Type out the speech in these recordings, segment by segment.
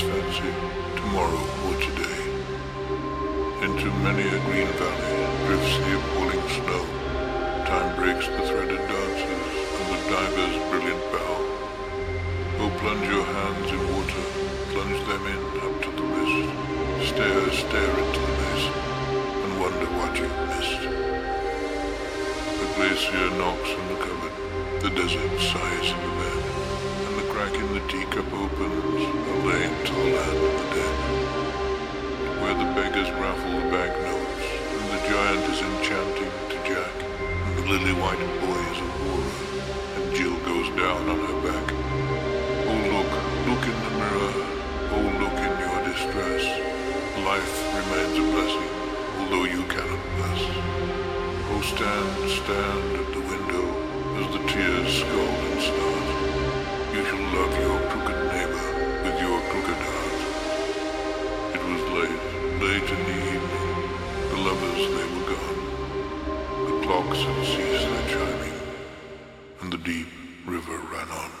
fancy tomorrow or today. Into many a green valley drifts the appalling snow. Time breaks the threaded dances and the diver's brilliant bow. Oh, plunge your hands in water, plunge them in up to the wrist. Stare, stare into the basin, and wonder what you've missed. The glacier knocks on the cupboard, the desert sighs in the bed, and in the teacup opens, a lane to the land of the dead where the beggars raffle the banknotes, and the giant is enchanting to Jack, and the lily-white boy is a Aurora, and Jill goes down on her back. Oh look, look in the mirror, oh look in your distress. Life remains a blessing, although you cannot bless. Oh stand, stand at the window, as the tears scald and start. Love your crooked neighbor with your crooked heart. It was late, late in the evening. The lovers, they were gone. The clocks had ceased their chiming, and the deep river ran on.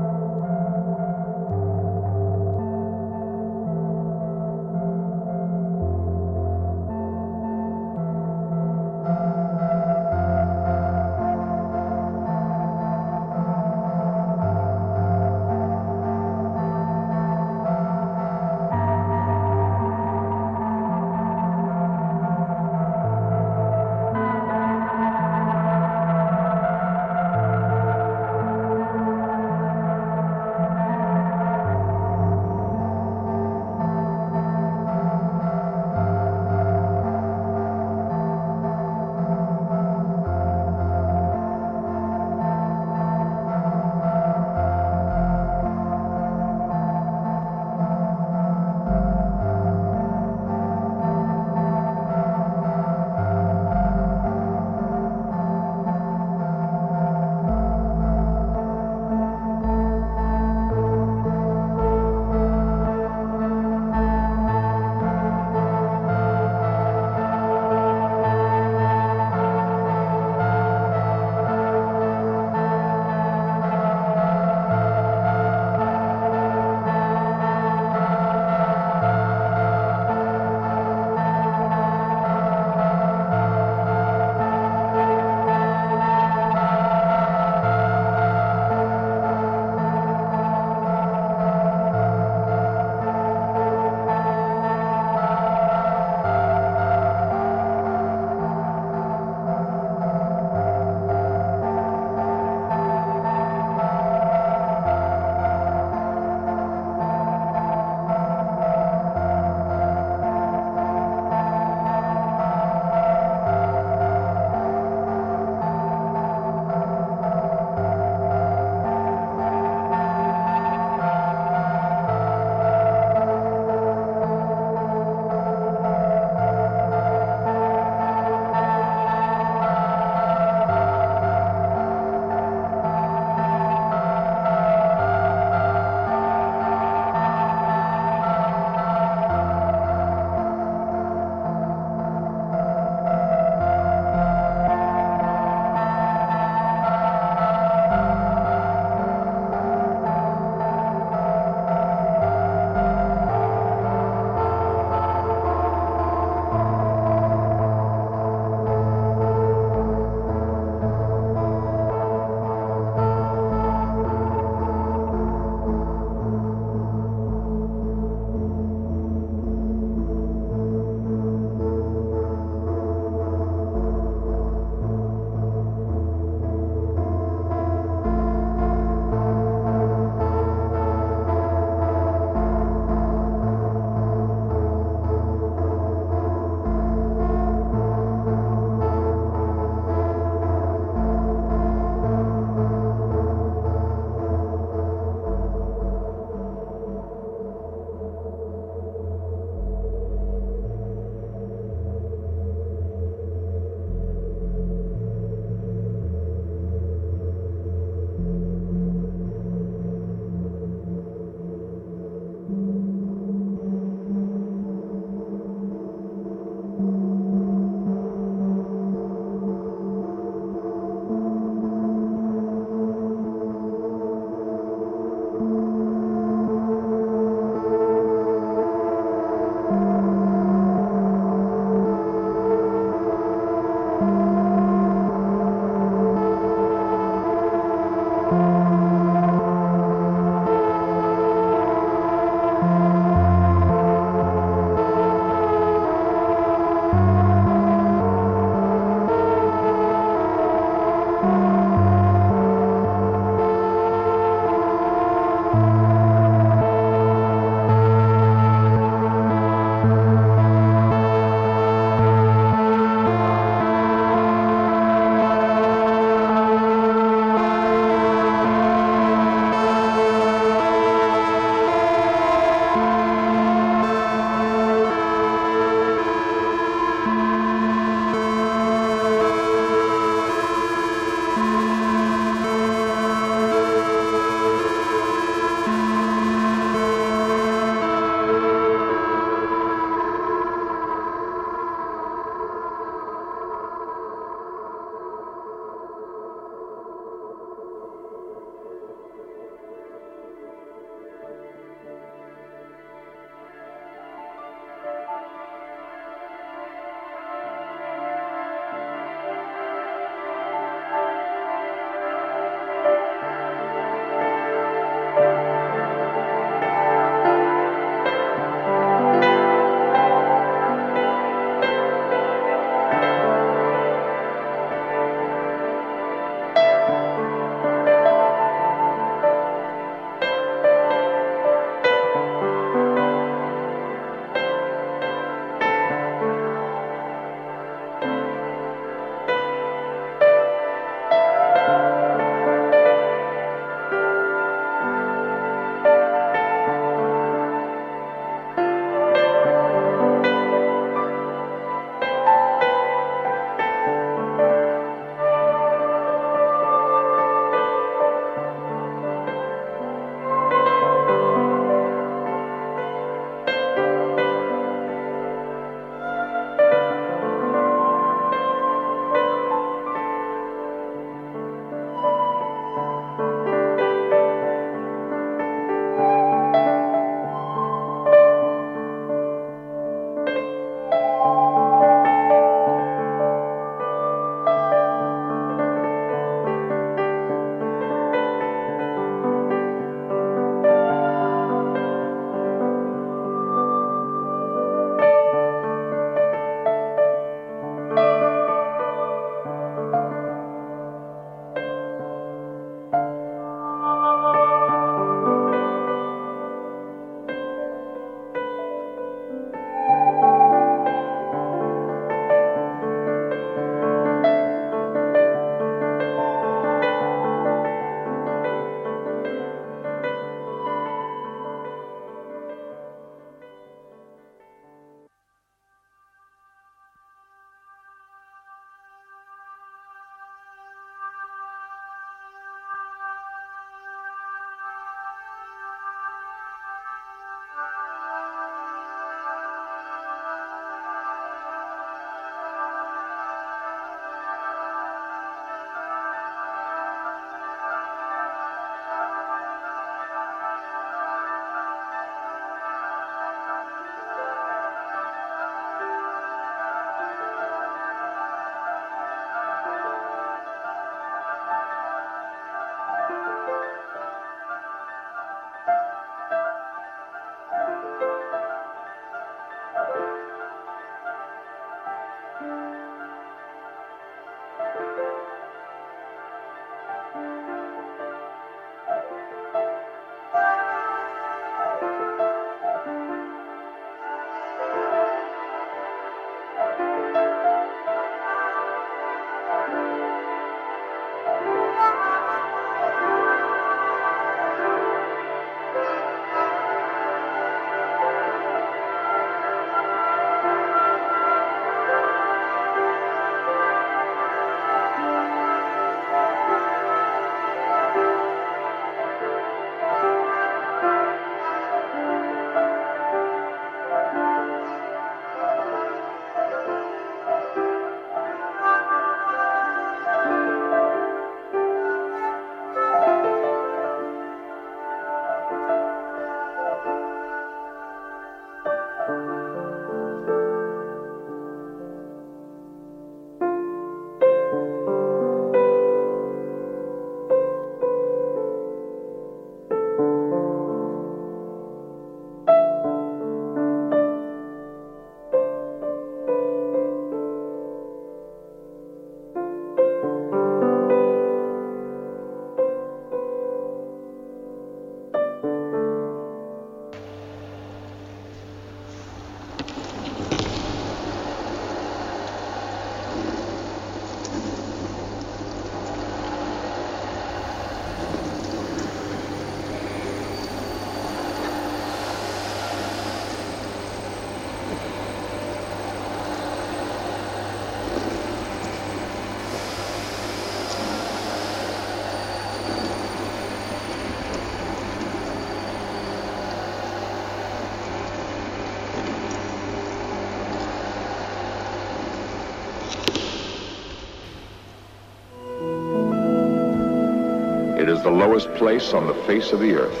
The lowest place on the face of the earth.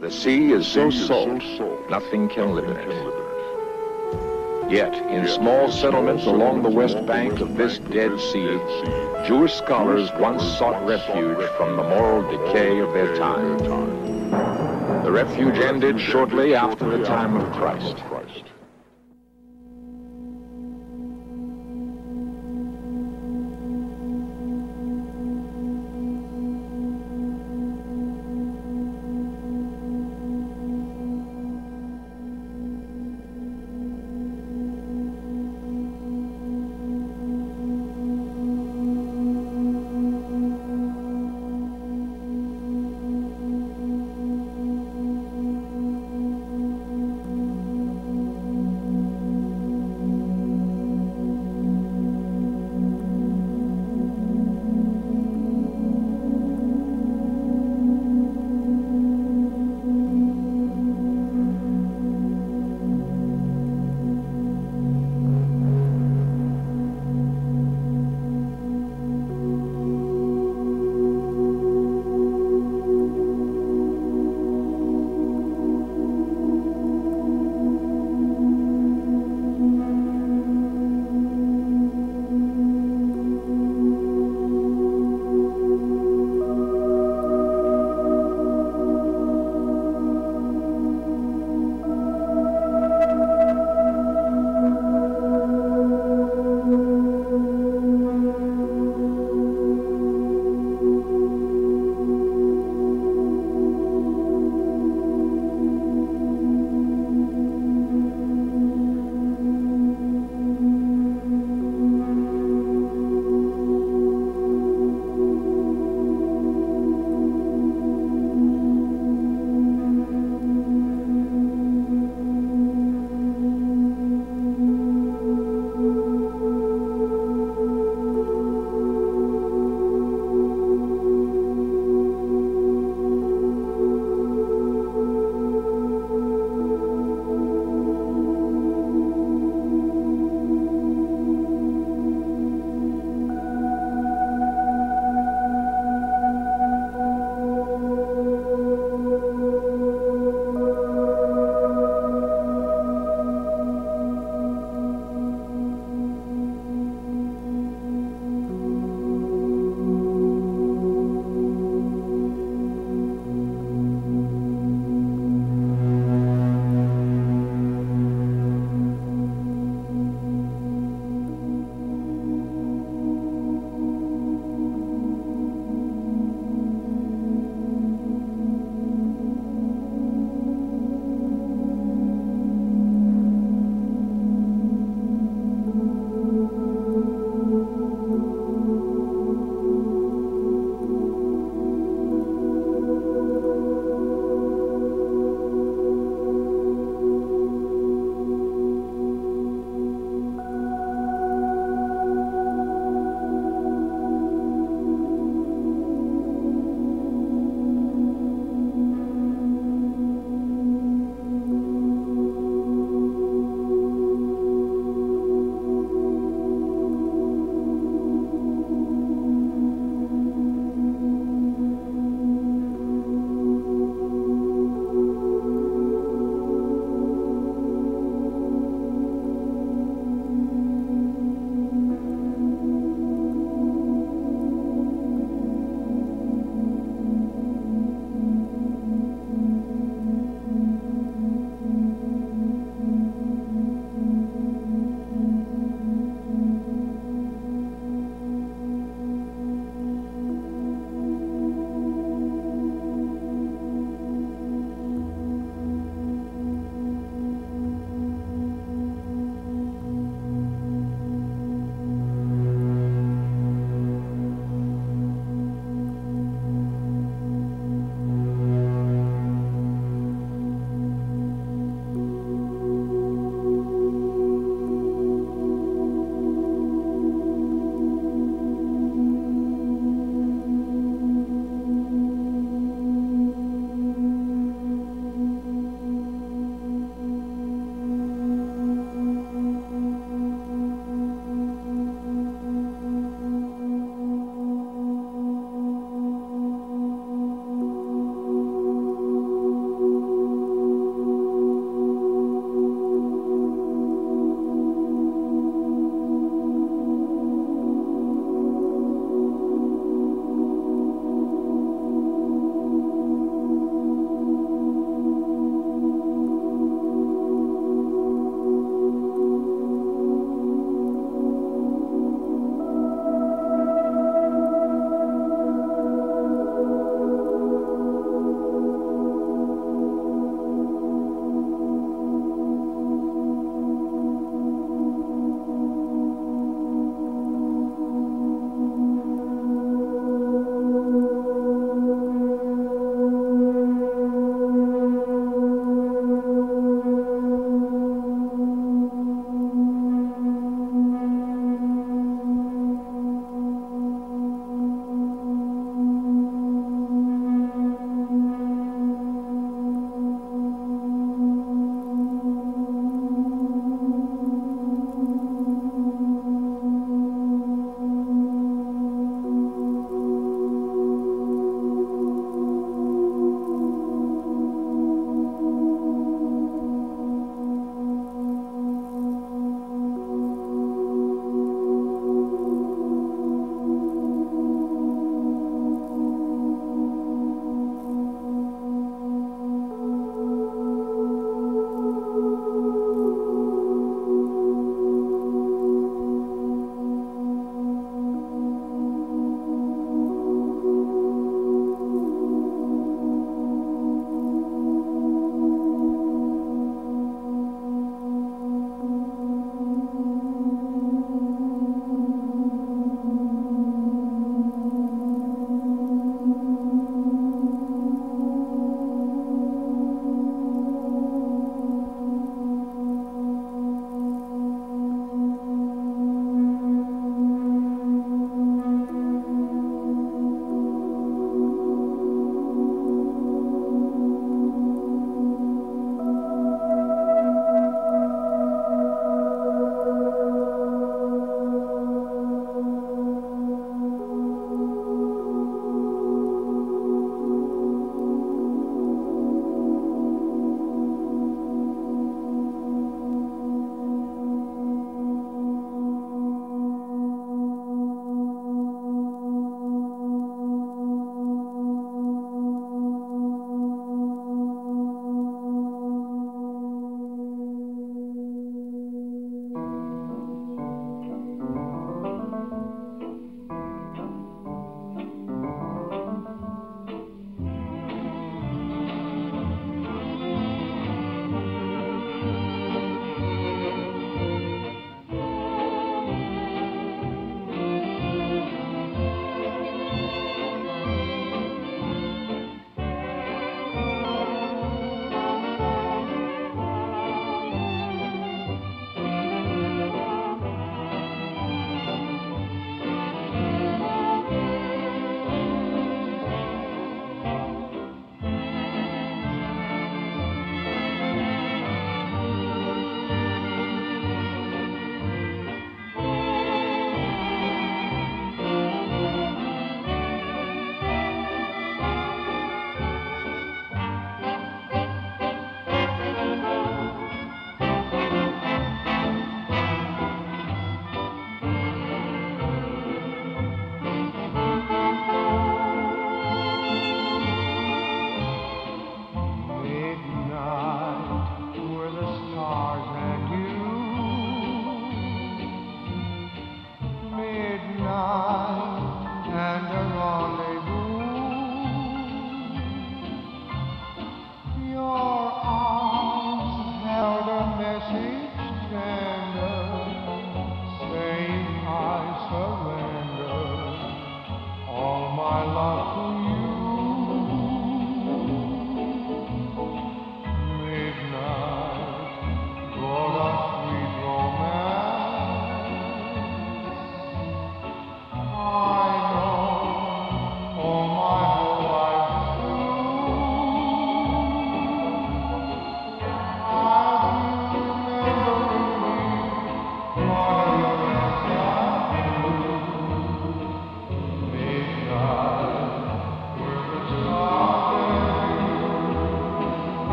The sea is so salt, nothing can live in it. Yet, in small settlements along the west bank of this Dead Sea, Jewish scholars once sought refuge from the moral decay of their time. The refuge ended shortly after the time of Christ.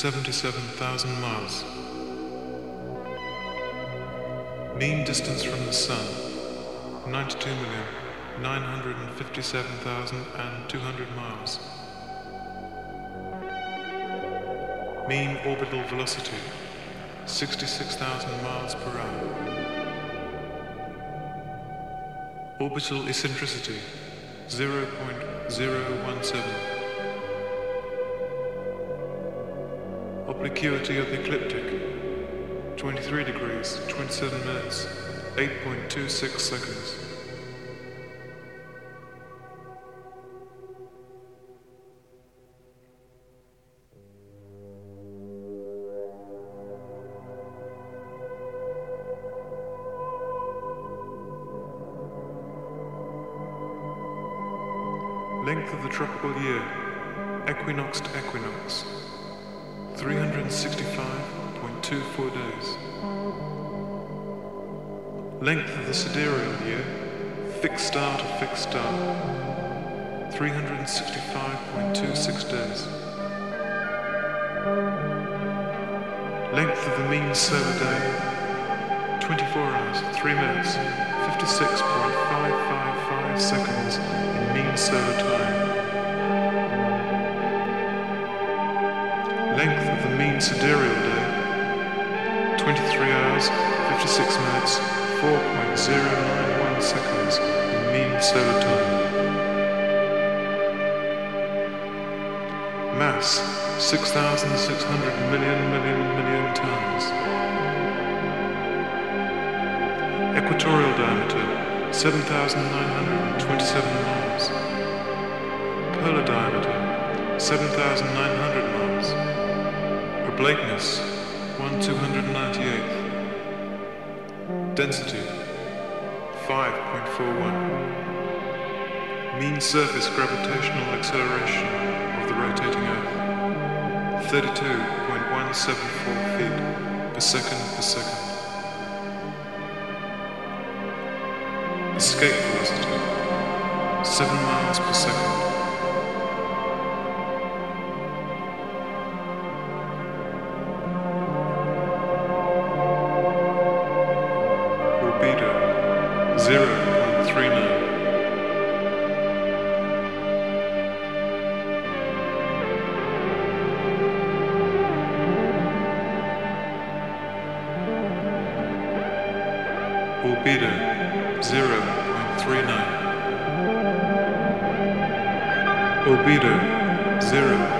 91,377,000 miles. Mean distance from the Sun 92,957,200 miles. Mean orbital velocity 66,000 miles per hour. Orbital eccentricity 0.017. Obliquity of the ecliptic. 23 degrees 27 minutes 8.26 seconds. Length of the tropical year, equinox to equinox, 365.24 days. Length of the sidereal year, fixed star to fixed star, 365.26 days. Length of the mean solar day, 24 hours, 3 minutes, 56.555 seconds in mean solar time. Mean sidereal day 23 hours, 56 minutes, 4.091 seconds in mean solar time. Mass 6,600 million million million tons. Equatorial diameter 7,927 miles. Polar diameter 7,900 miles. Oblateness, 1 298th. Density, 5.41. Mean surface gravitational acceleration of the rotating Earth, 32.174 feet per second per second. Bobita 0.39. Bobita 0.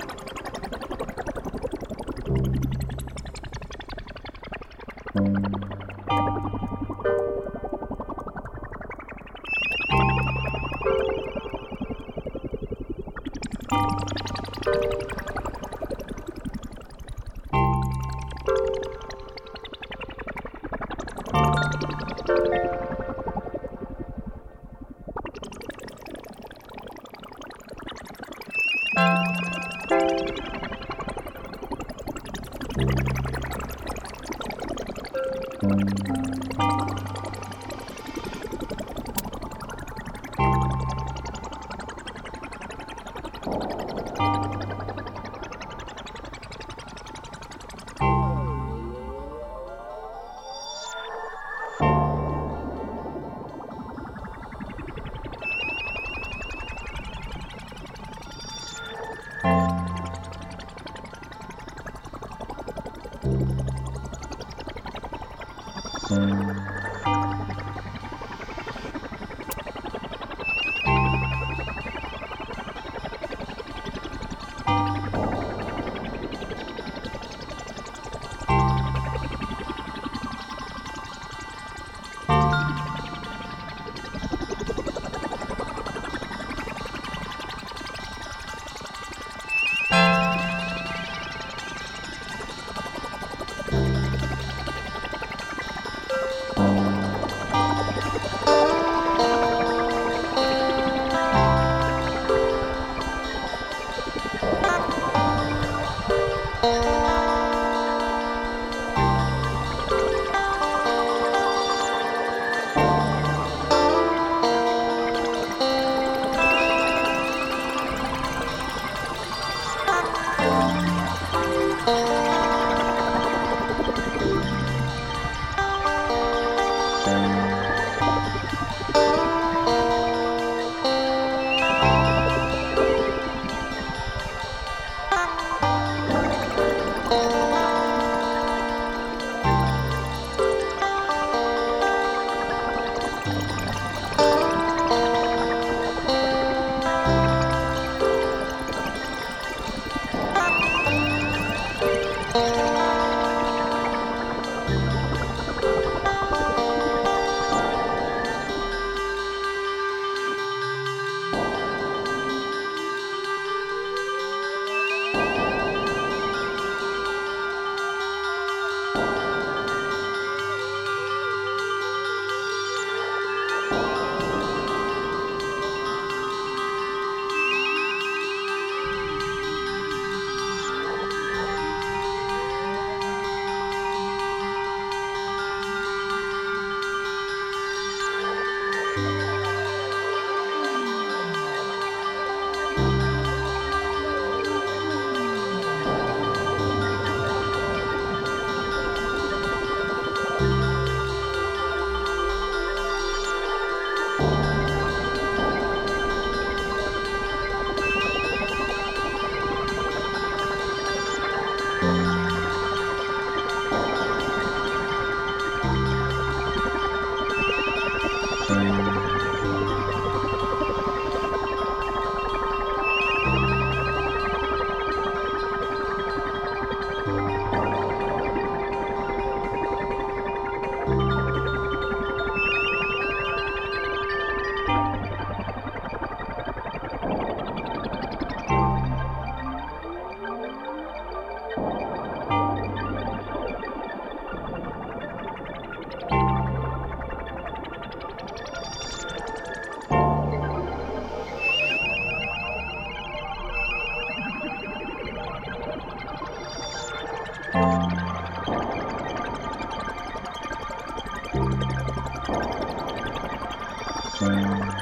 Música